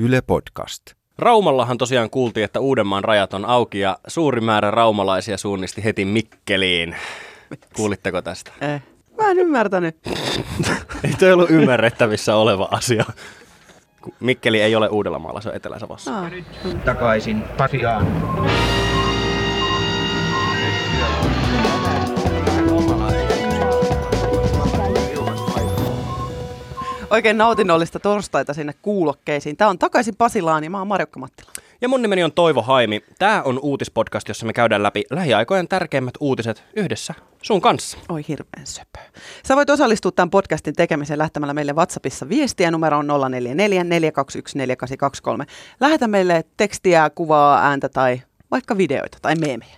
Yle Podcast. Raumallahan tosiaan kuultiin, että Uudenmaan rajat on auki ja suuri määrä raumalaisia suunnisti heti Mikkeliin. Kuulitteko tästä? Eh. Mä en ymmärtänyt. Ei toi ollut ymmärrettävissä oleva asia. Mikkeli ei ole Uudellamaalla, se on Etelä-Savossa. Ah. takaisin Pasiaan. Oikein nautinnollista torstaita sinne kuulokkeisiin. Tämä on takaisin Pasilaan ja mä oon Marjokka Mattila. Ja mun nimeni on Toivo Haimi. Tämä on uutispodcast, jossa me käydään läpi lähiaikojen tärkeimmät uutiset yhdessä sun kanssa. Oi hirveän söpö. Sä voit osallistua tämän podcastin tekemiseen lähtemällä meille WhatsAppissa viestiä. Numero on 044 421 4823. Lähetä meille tekstiä, kuvaa, ääntä tai vaikka videoita tai meemejä.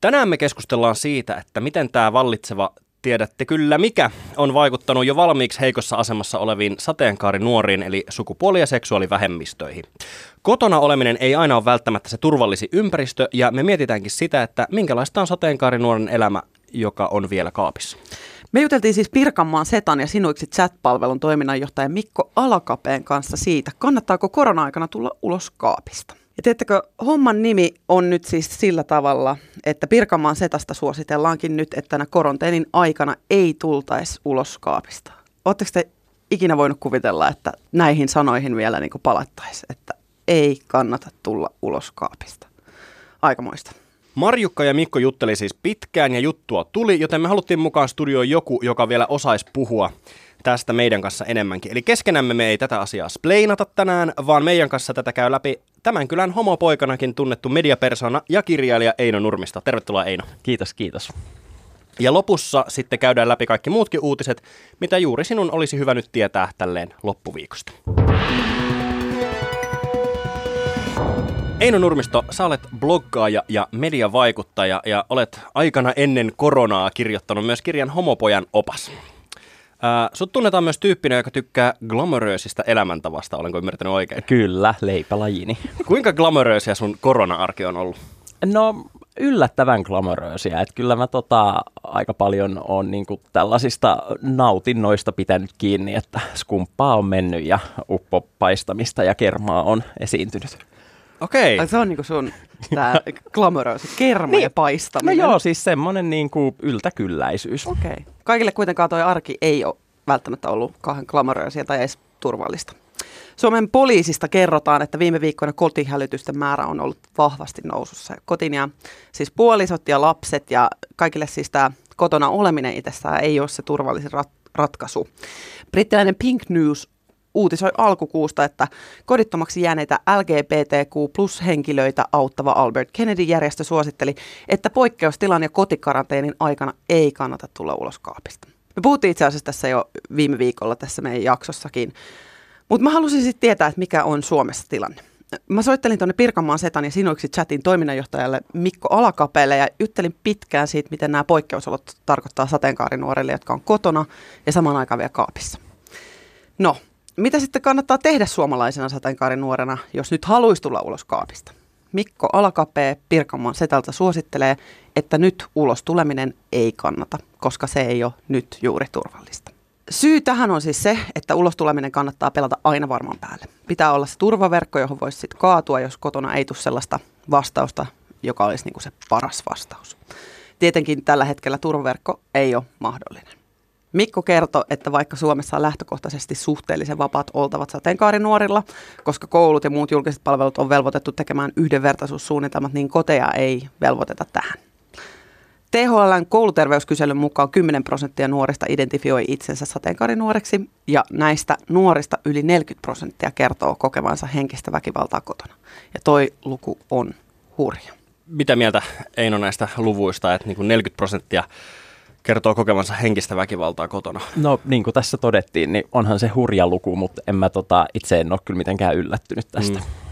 Tänään me keskustellaan siitä, että miten tämä vallitseva tiedätte kyllä mikä on vaikuttanut jo valmiiksi heikossa asemassa oleviin sateenkaarinuoriin eli sukupuoli- ja seksuaalivähemmistöihin. Kotona oleminen ei aina ole välttämättä se turvallisi ympäristö ja me mietitäänkin sitä, että minkälaista on sateenkaarinuoren elämä, joka on vielä kaapissa. Me juteltiin siis Pirkanmaan Setan ja Sinuiksi chat-palvelun toiminnanjohtaja Mikko Alakapeen kanssa siitä, kannattaako korona-aikana tulla ulos kaapista. Ja tiedättekö, homman nimi on nyt siis sillä tavalla, että Pirkanmaan Setasta suositellaankin nyt, että tänä koronteinin aikana ei tultaisi ulos kaapista. Oletteko te ikinä voinut kuvitella, että näihin sanoihin vielä niin palattaisiin, että ei kannata tulla ulos kaapista? Aikamoista. Marjukka ja Mikko jutteli siis pitkään ja juttua tuli, joten me haluttiin mukaan studioon joku, joka vielä osaisi puhua tästä meidän kanssa enemmänkin. Eli keskenämme me ei tätä asiaa spleinata tänään, vaan meidän kanssa tätä käy läpi tämän kylän homopoikanakin tunnettu mediapersona ja kirjailija Eino Nurmista. Tervetuloa Eino. Kiitos, kiitos. Ja lopussa sitten käydään läpi kaikki muutkin uutiset, mitä juuri sinun olisi hyvä nyt tietää tälleen loppuviikosta. Eino Nurmisto, sä olet bloggaaja ja mediavaikuttaja ja olet aikana ennen koronaa kirjoittanut myös kirjan Homopojan opas. Sut tunnetaan myös tyyppinä, joka tykkää glamoröösistä elämäntavasta, olenko ymmärtänyt oikein? Kyllä, leipälajini. Kuinka glamoröösiä sun korona-arki on ollut? No yllättävän glamoröösiä, että kyllä mä tota, aika paljon on niinku tällaisista nautinnoista pitänyt kiinni, että skumppaa on mennyt ja uppopaistamista ja kermaa on esiintynyt. Okei. Ai se on niinku sun tää glamoröösi kerma Niin. ja No paistaminen. joo, siis semmonen niinku yltäkylläisyys. Okei. Okay. Kaikille kuitenkaan toi arki ei ole välttämättä ollut kauhean glamoröösiä tai edes turvallista. Suomen poliisista kerrotaan, että viime viikkoina kotihälytysten määrä on ollut vahvasti nousussa. Kotin ja siis puolisot ja lapset ja kaikille siis tämä kotona oleminen itsessään ei ole se turvallisin rat- ratkaisu. Brittiläinen Pink News uutisoi alkukuusta, että kodittomaksi jääneitä LGBTQ plus-henkilöitä auttava Albert Kennedy-järjestö suositteli, että poikkeustilan ja kotikaranteenin aikana ei kannata tulla ulos kaapista. Me puhuttiin itse asiassa tässä jo viime viikolla tässä meidän jaksossakin, mutta mä halusin sitten tietää, että mikä on Suomessa tilanne. Mä soittelin tuonne Pirkanmaan Setan ja Sinuiksi chatin toiminnanjohtajalle Mikko Alakapeelle ja juttelin pitkään siitä, miten nämä poikkeusolot tarkoittaa sateenkaarinuorille, jotka on kotona ja samaan aikaan vielä kaapissa. No, mitä sitten kannattaa tehdä suomalaisena sateenkaarinuorena, jos nyt haluaisi tulla ulos kaapista? Mikko Alakapee Pirkanmaan Setältä suosittelee, että nyt ulos tuleminen ei kannata, koska se ei ole nyt juuri turvallista. Syy tähän on siis se, että ulos tuleminen kannattaa pelata aina varman päälle. Pitää olla se turvaverkko, johon voisi sitten kaatua, jos kotona ei tule sellaista vastausta, joka olisi niinku se paras vastaus. Tietenkin tällä hetkellä turvaverkko ei ole mahdollinen. Mikko kertoi, että vaikka Suomessa on lähtökohtaisesti suhteellisen vapaat oltavat sateenkaarinuorilla, koska koulut ja muut julkiset palvelut on velvoitettu tekemään yhdenvertaisuussuunnitelmat, niin koteja ei velvoiteta tähän. THLn kouluterveyskyselyn mukaan 10 prosenttia nuorista identifioi itsensä sateenkaarinuoreksi ja näistä nuorista yli 40 prosenttia kertoo kokevansa henkistä väkivaltaa kotona. Ja toi luku on hurja. Mitä mieltä Eino näistä luvuista, että niin kuin 40 prosenttia kertoo kokevansa henkistä väkivaltaa kotona? No niin kuin tässä todettiin, niin onhan se hurja luku, mutta en mä tota, itse en ole kyllä mitenkään yllättynyt tästä. Mm.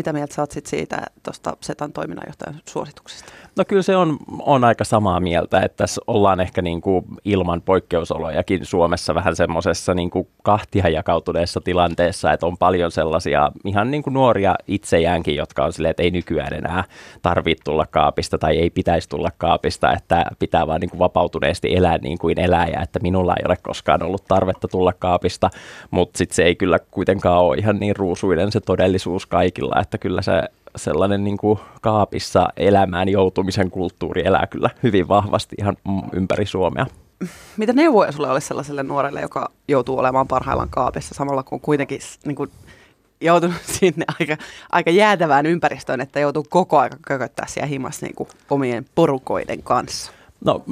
Mitä mieltä sä oot siitä tuosta SETAn toiminnanjohtajan suosituksesta? No kyllä se on, on aika samaa mieltä, että tässä ollaan ehkä niin kuin ilman poikkeusolojakin Suomessa vähän semmoisessa niin kuin kahtia jakautuneessa tilanteessa, että on paljon sellaisia ihan niin kuin nuoria itsejäänkin, jotka on silleen, että ei nykyään enää tarvitse tulla kaapista tai ei pitäisi tulla kaapista, että pitää vaan niin kuin vapautuneesti elää niin kuin elää ja että minulla ei ole koskaan ollut tarvetta tulla kaapista, mutta sitten se ei kyllä kuitenkaan ole ihan niin ruusuinen se todellisuus kaikilla, että kyllä se sellainen niin kuin kaapissa elämään joutumisen kulttuuri elää kyllä hyvin vahvasti ihan ympäri Suomea. Mitä neuvoja sulle olisi sellaiselle nuorelle, joka joutuu olemaan parhaillaan kaapissa samalla kun kuitenkin niin kuin, joutunut sinne aika, aika jäätävään ympäristöön, että joutuu koko ajan kököttää siellä himassa niin kuin omien porukoiden kanssa? No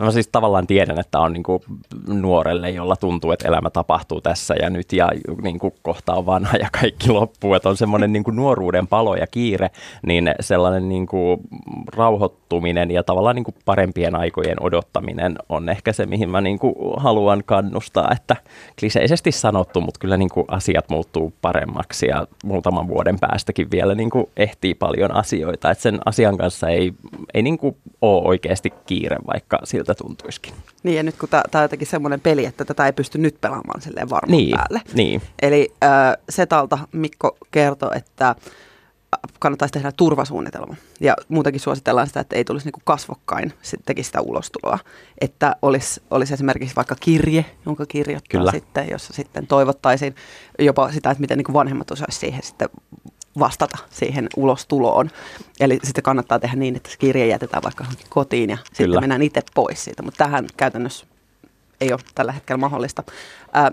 mä siis tavallaan tiedän, että on niinku nuorelle, jolla tuntuu, että elämä tapahtuu tässä ja nyt ja niinku kohta on vanha ja kaikki loppuu, että on semmoinen niinku nuoruuden palo ja kiire, niin sellainen niinku rauhoittuminen ja tavallaan niinku parempien aikojen odottaminen on ehkä se, mihin mä niinku haluan kannustaa, että kliseisesti sanottu, mutta kyllä niinku asiat muuttuu paremmaksi ja muutaman vuoden päästäkin vielä niinku ehtii paljon asioita, että sen asian kanssa ei, ei niinku ole oikeasti kiire kiire, vaikka siltä tuntuisikin. Niin ja nyt kun tämä on jotenkin semmoinen peli, että tätä ei pysty nyt pelaamaan silleen varmaan niin, päälle. Niin. Eli äh, Setalta Mikko kertoi, että kannattaisi tehdä turvasuunnitelma. Ja muutenkin suositellaan sitä, että ei tulisi niinku kasvokkain sitten tekisi sitä ulostuloa. Että olisi, olisi esimerkiksi vaikka kirje, jonka kirjoittaa Kyllä. sitten, jossa sitten toivottaisiin jopa sitä, että miten niinku vanhemmat osaisivat siihen sitten vastata siihen ulostuloon. Eli sitten kannattaa tehdä niin, että se kirje jätetään vaikka kotiin ja Kyllä. sitten mennään itse pois siitä. Mutta tähän käytännössä ei ole tällä hetkellä mahdollista. Ää,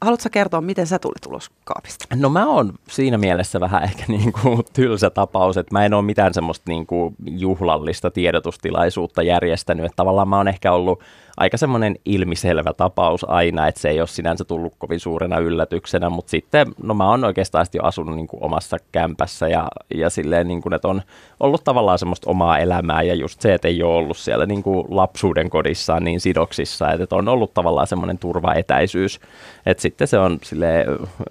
Haluatko kertoa, miten sä tulit ulos kaapista? No mä oon siinä mielessä vähän ehkä niin kuin tylsä tapaus, että mä en ole mitään semmoista niin kuin juhlallista tiedotustilaisuutta järjestänyt. Että tavallaan mä oon ehkä ollut aika semmoinen ilmiselvä tapaus aina, että se ei ole sinänsä tullut kovin suurena yllätyksenä, mutta sitten no mä oon oikeastaan jo asunut niin kuin omassa kämpässä ja, ja silleen, niin kuin, että on ollut tavallaan semmoista omaa elämää ja just se, että ei ole ollut siellä niin kuin lapsuuden kodissaan niin sidoksissa, että on ollut tavallaan semmoinen turvaetäisyys, että sitten se on sille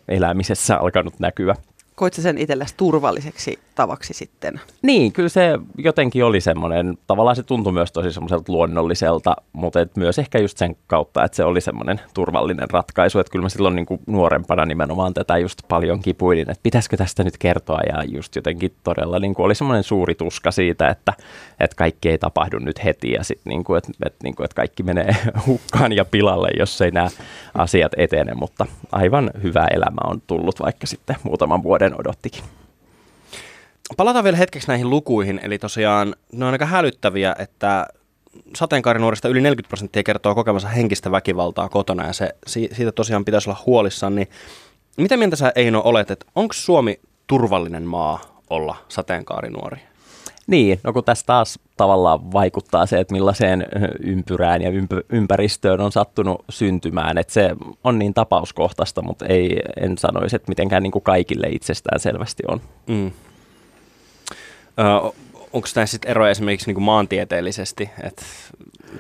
elämisessä alkanut näkyä. Koitko sen itsellesi turvalliseksi tavaksi sitten? Niin, kyllä se jotenkin oli semmoinen, tavallaan se tuntui myös tosi semmoiselta luonnolliselta, mutta et myös ehkä just sen kautta, että se oli semmoinen turvallinen ratkaisu, että kyllä mä silloin niin kuin nuorempana nimenomaan tätä just paljon kipuilin, että pitäisikö tästä nyt kertoa ja just jotenkin todella niin kuin oli semmoinen suuri tuska siitä, että, että kaikki ei tapahdu nyt heti ja sitten niin kuin, että, että, niin kuin, että kaikki menee hukkaan ja pilalle, jos ei nämä asiat etene, mutta aivan hyvä elämä on tullut vaikka sitten muutaman vuoden odottikin. Palataan vielä hetkeksi näihin lukuihin, eli tosiaan ne on aika hälyttäviä, että sateenkaarinuorista yli 40 prosenttia kertoo kokemansa henkistä väkivaltaa kotona ja se, siitä tosiaan pitäisi olla huolissaan, niin mitä mieltä sä Eino olet, että onko Suomi turvallinen maa olla sateenkaarinuori? Niin, no kun tässä taas tavallaan vaikuttaa se, että millaiseen ympyrään ja ympäristöön on sattunut syntymään, että se on niin tapauskohtaista, mutta ei, en sanoisi, että mitenkään niin kuin kaikille itsestään selvästi on. Mm. Ö, onko näissä sitten eroja esimerkiksi niin kuin maantieteellisesti, että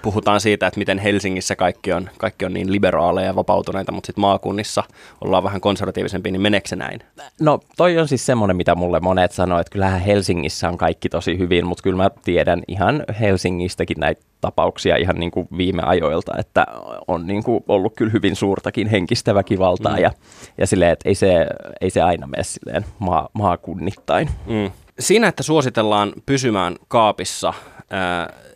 puhutaan siitä, että miten Helsingissä kaikki on, kaikki on niin liberaaleja ja vapautuneita, mutta sitten maakunnissa ollaan vähän konservatiivisempi, niin meneekö se näin? No toi on siis semmoinen, mitä mulle monet sanoo, että kyllähän Helsingissä on kaikki tosi hyvin, mutta kyllä mä tiedän ihan Helsingistäkin näitä tapauksia ihan niin kuin viime ajoilta, että on niin kuin ollut kyllä hyvin suurtakin henkistä väkivaltaa mm. ja, ja silleen, että ei se, ei se aina mene silleen maa, maakunnittain. Mm. Siinä, että suositellaan pysymään kaapissa,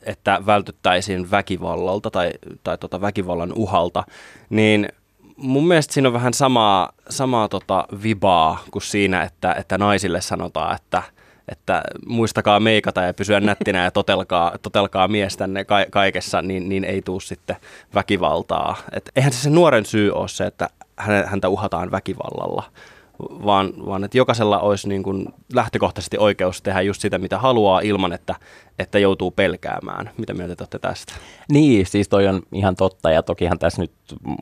että vältyttäisiin väkivallalta tai, tai tota väkivallan uhalta, niin mun mielestä siinä on vähän samaa, samaa tota vibaa kuin siinä, että, että naisille sanotaan, että, että muistakaa meikata ja pysyä nättinä ja totelkaa, totelkaa miestänne ka- kaikessa, niin, niin ei tuu sitten väkivaltaa. Et eihän se se nuoren syy ole se, että häntä uhataan väkivallalla, vaan, vaan että jokaisella olisi niin kuin lähtökohtaisesti oikeus tehdä just sitä, mitä haluaa ilman, että, että joutuu pelkäämään. Mitä mieltä te olette tästä? Niin, siis toi on ihan totta ja tokihan tässä nyt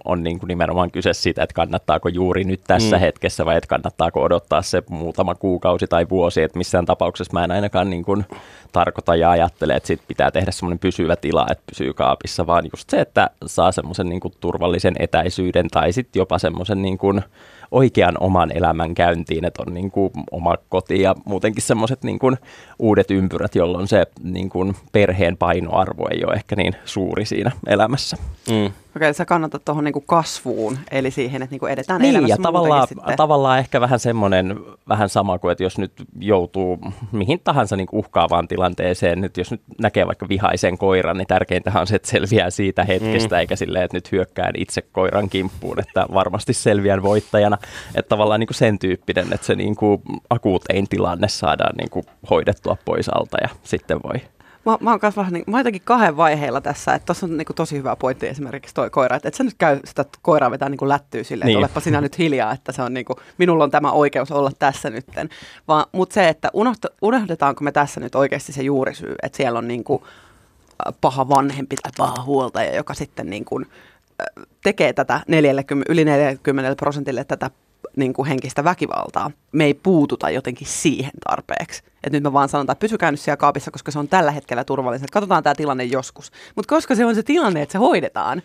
on niin kuin nimenomaan kyse siitä, että kannattaako juuri nyt tässä mm. hetkessä vai että kannattaako odottaa se muutama kuukausi tai vuosi, että missään tapauksessa mä en ainakaan niin kuin tarkoita ja ajattele, että sit pitää tehdä semmoinen pysyvä tila, että pysyy kaapissa, vaan just se, että saa semmoisen niin kuin turvallisen etäisyyden tai sitten jopa semmoisen niin kuin oikean oman elämän käyntiin, että on niin kuin oma koti ja muutenkin semmoiset niin kuin uudet ympyrät, jolloin se niin kuin perheen painoarvo ei ole ehkä niin suuri siinä elämässä. Mm. Okei, sä kannatat tuohon niinku kasvuun, eli siihen, että niinku edetään Niin, elämässä ja tavallaan, sitten. tavallaan ehkä vähän semmoinen, vähän sama kuin, että jos nyt joutuu mihin tahansa niin uhkaavaan tilanteeseen, nyt jos nyt näkee vaikka vihaisen koiran, niin tärkeintä on se, että selviää siitä hetkestä, mm. eikä silleen, että nyt hyökkään itse koiran kimppuun, että varmasti selviän voittajana. Että tavallaan niin kuin sen tyyppinen, että se niin kuin akuutein tilanne saadaan niin kuin hoidettua pois alta ja sitten voi Mä, mä oon kanssa vähän niin, mä oon jotenkin kahden vaiheella tässä, että tuossa on niin tosi hyvä pointti esimerkiksi toi koira, että et sä nyt käy sitä koiraa vetää niin lättyy silleen, niin. Että olepa sinä nyt hiljaa, että se on niin kuin, minulla on tämä oikeus olla tässä nytten. Vaan, mutta se, että unohta, unohdetaanko me tässä nyt oikeasti se juurisyy, että siellä on niin kuin äh, paha vanhempi tai paha huoltaja, joka sitten niin kuin, äh, tekee tätä 40, yli 40 prosentille tätä niin kuin henkistä väkivaltaa. Me ei puututa jotenkin siihen tarpeeksi. Et nyt me vaan sanotaan, että pysykää nyt siellä kaapissa, koska se on tällä hetkellä turvallista. Katsotaan tämä tilanne joskus. Mutta koska se on se tilanne, että se hoidetaan,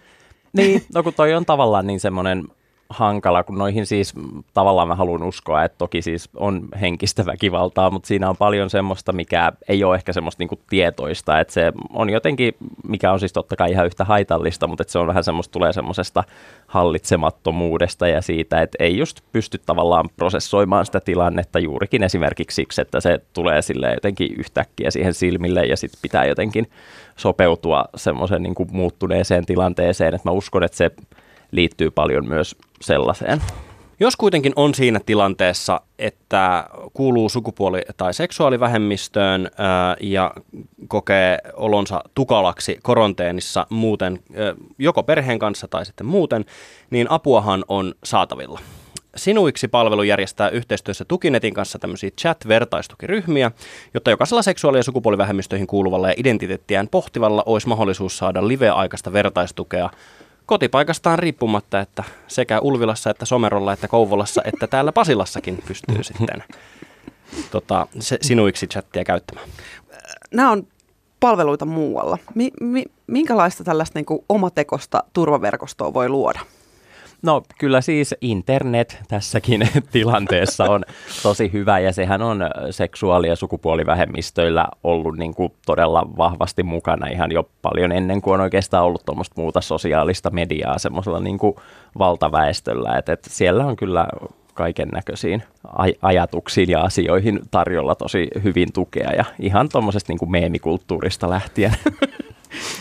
Niin, no kun toi on tavallaan niin semmoinen hankala, kun noihin siis tavallaan mä haluan uskoa, että toki siis on henkistä väkivaltaa, mutta siinä on paljon semmoista, mikä ei ole ehkä semmoista niinku tietoista, että se on jotenkin, mikä on siis totta kai ihan yhtä haitallista, mutta että se on vähän semmoista, tulee semmoisesta hallitsemattomuudesta ja siitä, että ei just pysty tavallaan prosessoimaan sitä tilannetta juurikin esimerkiksi siksi, että se tulee sille jotenkin yhtäkkiä siihen silmille ja sitten pitää jotenkin sopeutua semmoiseen niin muuttuneeseen tilanteeseen, että mä uskon, että se liittyy paljon myös sellaiseen. Jos kuitenkin on siinä tilanteessa, että kuuluu sukupuoli- tai seksuaalivähemmistöön ää, ja kokee olonsa tukalaksi koronteenissa muuten, ää, joko perheen kanssa tai sitten muuten, niin apuahan on saatavilla. Sinuiksi palvelu järjestää yhteistyössä Tukinetin kanssa tämmöisiä chat-vertaistukiryhmiä, jotta jokaisella seksuaali- ja sukupuolivähemmistöihin kuuluvalla ja identiteettiään pohtivalla olisi mahdollisuus saada live-aikaista vertaistukea kotipaikastaan riippumatta, että sekä Ulvilassa että Somerolla että Kouvolassa että täällä Pasilassakin pystyy sitten tota, se, sinuiksi chattia käyttämään. nämä on palveluita muualla. Mi, mi, minkälaista tällaista niin kuin omatekosta turvaverkostoa voi luoda? No kyllä siis internet tässäkin tilanteessa on tosi hyvä ja sehän on seksuaali- ja sukupuolivähemmistöillä ollut niin kuin todella vahvasti mukana ihan jo paljon ennen kuin on oikeastaan ollut tuommoista muuta sosiaalista mediaa semmoisella niin kuin valtaväestöllä. Et, et siellä on kyllä kaiken näköisiin aj- ajatuksiin ja asioihin tarjolla tosi hyvin tukea ja ihan tuommoisesta niin kuin meemikulttuurista lähtien.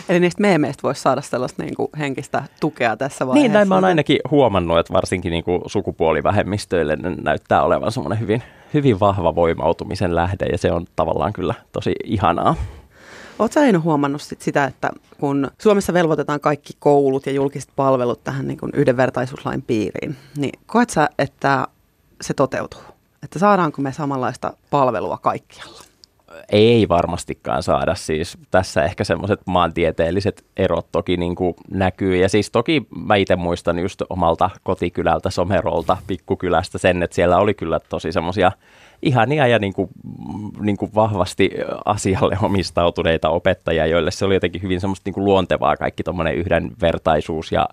Eli niistä meemeistä voisi saada sellaista niin kuin henkistä tukea tässä vaiheessa. Niin, näin mä oon ainakin huomannut, että varsinkin niin kuin sukupuolivähemmistöille ne näyttää olevan semmoinen hyvin, hyvin vahva voimautumisen lähde ja se on tavallaan kyllä tosi ihanaa. Oletko Eino huomannut sit sitä, että kun Suomessa velvoitetaan kaikki koulut ja julkiset palvelut tähän niin kuin yhdenvertaisuuslain piiriin, niin koet sä, että se toteutuu? Että saadaanko me samanlaista palvelua kaikkialla? Ei varmastikaan saada. Siis tässä ehkä semmoiset maantieteelliset erot toki niin kuin näkyy. Ja siis toki mä itse muistan just omalta kotikylältä Somerolta, pikkukylästä sen, että siellä oli kyllä tosi semmoisia ihania ja niin kuin, niin kuin vahvasti asialle omistautuneita opettajia, joille se oli jotenkin hyvin semmoista niin kuin luontevaa kaikki tuommoinen yhdenvertaisuus ja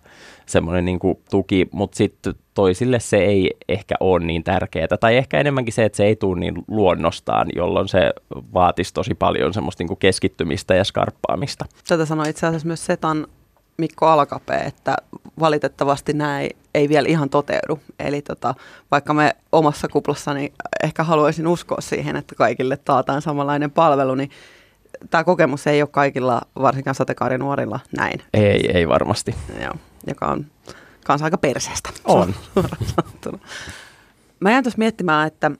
semmoinen niin kuin tuki, mutta sitten toisille se ei ehkä ole niin tärkeää. Tai ehkä enemmänkin se, että se ei tule niin luonnostaan, jolloin se vaatisi tosi paljon semmoista niin kuin keskittymistä ja skarppaamista. Tätä sanoi itse asiassa myös Setan Mikko Alkape, että valitettavasti nämä ei, ei vielä ihan toteudu. Eli tota, vaikka me omassa kuplassani ehkä haluaisin uskoa siihen, että kaikille taataan samanlainen palvelu, niin tämä kokemus ei ole kaikilla, varsinkaan sateenkaarinuorilla, näin. Ei, ei varmasti. Joo, joka on kanssa aika perseestä. On. Mä jään tuossa miettimään, että,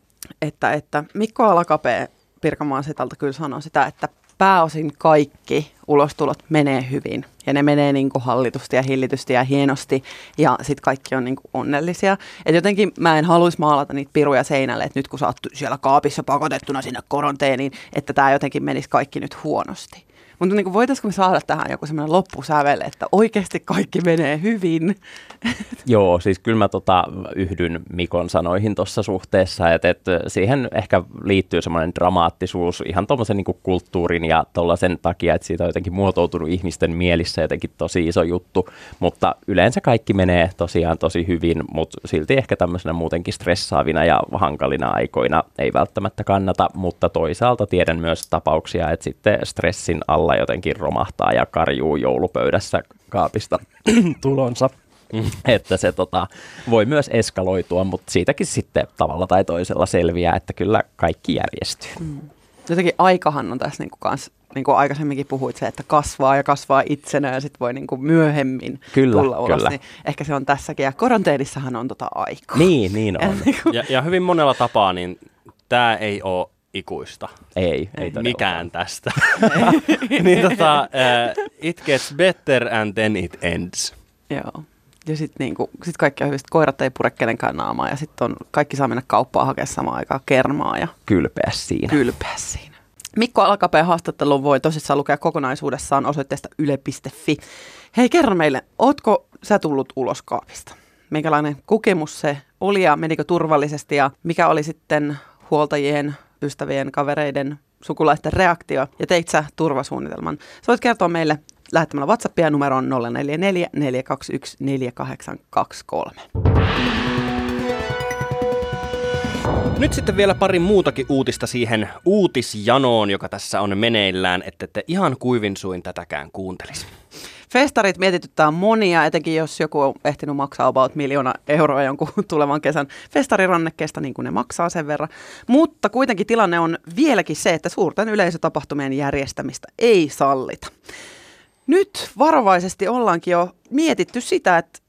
että, että Mikko Alakape Pirkanmaan setalta kyllä sanoi sitä, että pääosin kaikki ulostulot menee hyvin. Ja ne menee niin kuin hallitusti ja hillitysti ja hienosti. Ja sitten kaikki on niin kuin onnellisia. Et jotenkin mä en haluaisi maalata niitä piruja seinälle, että nyt kun sä oot siellä kaapissa pakotettuna sinne koronteeniin, että tämä jotenkin menisi kaikki nyt huonosti. Mutta niin voitaisiko me saada tähän joku semmoinen loppusävel, että oikeasti kaikki menee hyvin? Joo, siis kyllä mä tota, yhdyn Mikon sanoihin tuossa suhteessa, että, että siihen ehkä liittyy semmoinen dramaattisuus ihan tuommoisen niin kulttuurin ja tuollaisen takia, että siitä on jotenkin muotoutunut ihmisten mielissä jotenkin tosi iso juttu, mutta yleensä kaikki menee tosiaan tosi hyvin, mutta silti ehkä tämmöisenä muutenkin stressaavina ja hankalina aikoina ei välttämättä kannata, mutta toisaalta tiedän myös tapauksia, että sitten stressin alla jotenkin romahtaa ja karjuu joulupöydässä kaapista tulonsa. Että se tota, voi myös eskaloitua, mutta siitäkin sitten tavalla tai toisella selviää, että kyllä kaikki järjestyy. Mm. Jotenkin aikahan on tässä niin kuin kans, niin kuin aikaisemminkin puhuit se, että kasvaa ja kasvaa itsenä ja sitten voi niin kuin myöhemmin kyllä, tulla ulos. Kyllä. Niin ehkä se on tässäkin. Ja koranteenissahan on tota aikaa. Niin, niin on. Niinku- ja, ja hyvin monella tapaa niin tämä ei ole ikuista. Ei, ei Mikään tästä. niin tota, uh, it gets better and then it ends. Joo. Ja sitten niinku, sit kaikki on hyvistä. Koirat ei pure kenenkään naamaa ja sitten on, kaikki saa mennä kauppaan hakemaan samaan aikaan kermaa ja kylpeä siinä. Kylpeä siinä. Mikko Alkapeen haastattelun voi tosissaan lukea kokonaisuudessaan osoitteesta yle.fi. Hei, kerro meille, ootko sä tullut ulos kaapista? Minkälainen kokemus se oli ja menikö turvallisesti ja mikä oli sitten huoltajien, ystävien, kavereiden, sukulaisten reaktio ja teit sä turvasuunnitelman? Sä voit kertoa meille lähettämällä WhatsAppia numeroon 044 421 4823. Nyt sitten vielä pari muutakin uutista siihen uutisjanoon, joka tässä on meneillään, että te ihan kuivin suin tätäkään kuuntelisi. Festarit mietityttää monia, etenkin jos joku on ehtinyt maksaa about miljoona euroa jonkun tulevan kesän festarirannekkeesta, niin kuin ne maksaa sen verran. Mutta kuitenkin tilanne on vieläkin se, että suurten yleisötapahtumien järjestämistä ei sallita. Nyt varovaisesti ollaankin jo mietitty sitä, että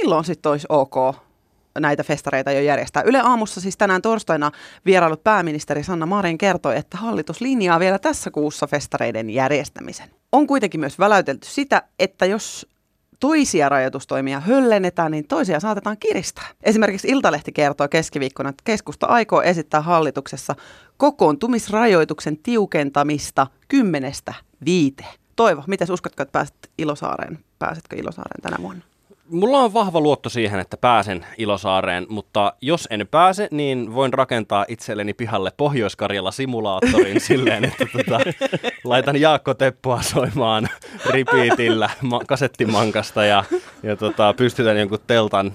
milloin sitten olisi ok näitä festareita jo järjestää. Yle aamussa siis tänään torstaina vierailut pääministeri Sanna Marin kertoi, että hallitus linjaa vielä tässä kuussa festareiden järjestämisen. On kuitenkin myös väläytelty sitä, että jos toisia rajoitustoimia höllennetään, niin toisia saatetaan kiristää. Esimerkiksi Iltalehti kertoo keskiviikkona, että keskusta aikoo esittää hallituksessa kokoontumisrajoituksen tiukentamista kymmenestä viiteen. Toivo, miten uskotko, että pääset Ilosaareen? Pääsetkö Ilosaareen tänä vuonna? Mulla on vahva luotto siihen, että pääsen Ilosaareen, mutta jos en pääse, niin voin rakentaa itselleni pihalle Pohjois-Karjala simulaattorin silleen, että tota, laitan Jaakko Teppoa soimaan ripiitillä ma- kasettimankasta ja, ja tota, pystytän jonkun teltan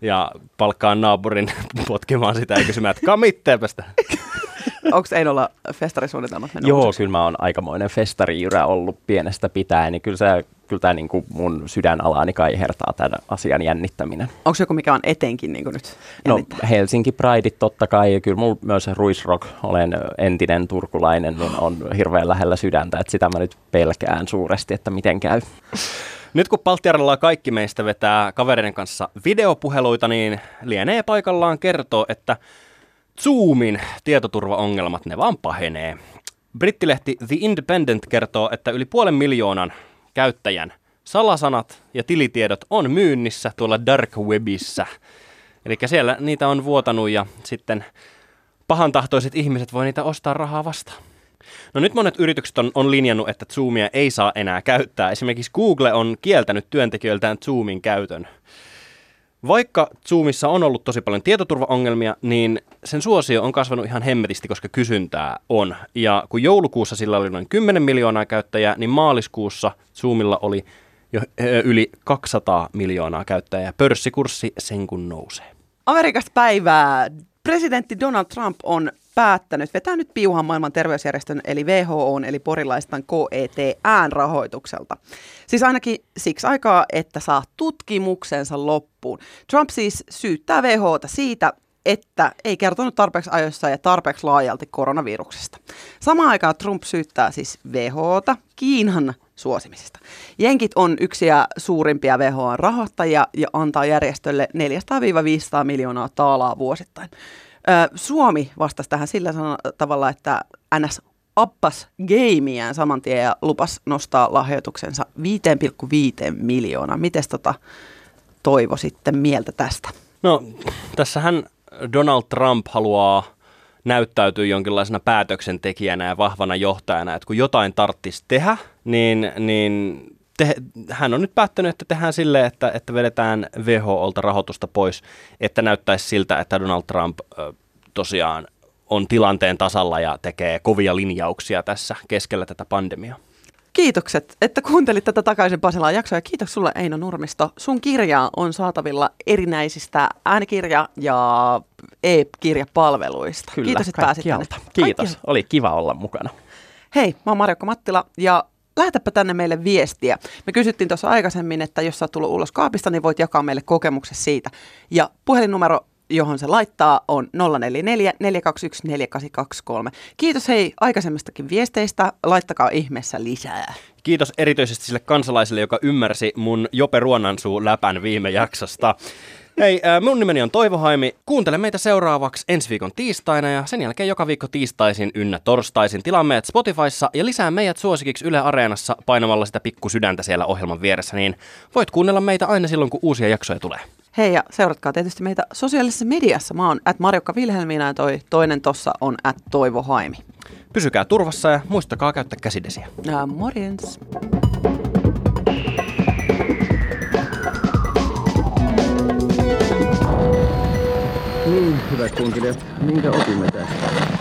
ja palkkaan naapurin potkimaan sitä ja kysymään, että kamitteepästä. Onko Einolla festarisuunnitelmat mennyt Joo, kyllä mä oon aikamoinen festarijyrä ollut pienestä pitäen, niin kyllä se kyllä tämä niin kuin mun sydänalaani kaihertaa tämän asian jännittäminen. Onko joku, mikä on etenkin niin kuin nyt No Helsinki Pride totta kai, ja kyllä mulla myös Ruisrock, olen entinen turkulainen, niin on hirveän lähellä sydäntä, että sitä mä nyt pelkään suuresti, että miten käy. Nyt kun Palttiaralla kaikki meistä vetää kavereiden kanssa videopuheluita, niin lienee paikallaan kertoa, että Zoomin tietoturvaongelmat, ne vaan pahenee. Brittilehti The Independent kertoo, että yli puolen miljoonan käyttäjän salasanat ja tilitiedot on myynnissä tuolla dark webissä. Eli siellä niitä on vuotanut ja sitten pahantahtoiset ihmiset voi niitä ostaa rahaa vastaan. No nyt monet yritykset on, on linjannut, että Zoomia ei saa enää käyttää. Esimerkiksi Google on kieltänyt työntekijöiltään Zoomin käytön. Vaikka Zoomissa on ollut tosi paljon tietoturvaongelmia, niin sen suosio on kasvanut ihan hemmetisti, koska kysyntää on. Ja kun joulukuussa sillä oli noin 10 miljoonaa käyttäjää, niin maaliskuussa Zoomilla oli jo yli 200 miljoonaa käyttäjää. Pörssikurssi sen kun nousee. Amerikasta päivää. Presidentti Donald Trump on päättänyt vetää nyt piuhan maailman terveysjärjestön eli WHO eli porilaistan KETään rahoitukselta. Siis ainakin siksi aikaa, että saa tutkimuksensa loppuun. Trump siis syyttää WHOta siitä, että ei kertonut tarpeeksi ajoissa ja tarpeeksi laajalti koronaviruksesta. Samaan aikaan Trump syyttää siis WHOta Kiinan suosimisesta. Jenkit on yksi ja suurimpia WHO-rahoittajia ja antaa järjestölle 400-500 miljoonaa taalaa vuosittain. Suomi vastasi tähän sillä tavalla, että NS appas gameään saman tien ja lupas nostaa lahjoituksensa 5,5 miljoonaa. Miten tota Toivo sitten mieltä tästä? No, tässähän Donald Trump haluaa näyttäytyy jonkinlaisena päätöksentekijänä ja vahvana johtajana, että kun jotain tarttisi tehdä, niin, niin te, hän on nyt päättänyt, että tehdään silleen, että, että vedetään WHOlta rahoitusta pois, että näyttäisi siltä, että Donald Trump ö, tosiaan on tilanteen tasalla ja tekee kovia linjauksia tässä keskellä tätä pandemiaa. Kiitokset, että kuuntelit tätä takaisin Pasilaan jaksoa ja kiitos sulle Eino Nurmisto. Sun kirja on saatavilla erinäisistä äänikirja- ja e-kirjapalveluista. Kyllä, kiitos, että pääsit tänne. Kiitos, Kaikkialta. oli kiva olla mukana. Hei, mä oon Marjokka Mattila ja lähetäpä tänne meille viestiä. Me kysyttiin tuossa aikaisemmin, että jos sä oot tullut ulos kaapista, niin voit jakaa meille kokemuksesi siitä. Ja puhelinnumero, johon se laittaa, on 044 421 4823. Kiitos hei aikaisemmistakin viesteistä. Laittakaa ihmeessä lisää. Kiitos erityisesti sille kansalaiselle, joka ymmärsi mun Jope Ruonansuu läpän viime jaksosta. Hei, äh, mun nimeni on Toivo Haimi. Kuuntele meitä seuraavaksi ensi viikon tiistaina ja sen jälkeen joka viikko tiistaisin ynnä torstaisin. Tilaa meidät Spotifyssa ja lisää meidät suosikiksi Yle Areenassa painamalla sitä pikku sydäntä siellä ohjelman vieressä, niin voit kuunnella meitä aina silloin, kun uusia jaksoja tulee. Hei ja seuratkaa tietysti meitä sosiaalisessa mediassa. Mä oon at Marjokka Vilhelmiina ja toi toinen tossa on at Toivo Haimi. Pysykää turvassa ja muistakaa käyttää käsidesiä. Ja morjens! Kuuntelijat, minkä opimme tästä?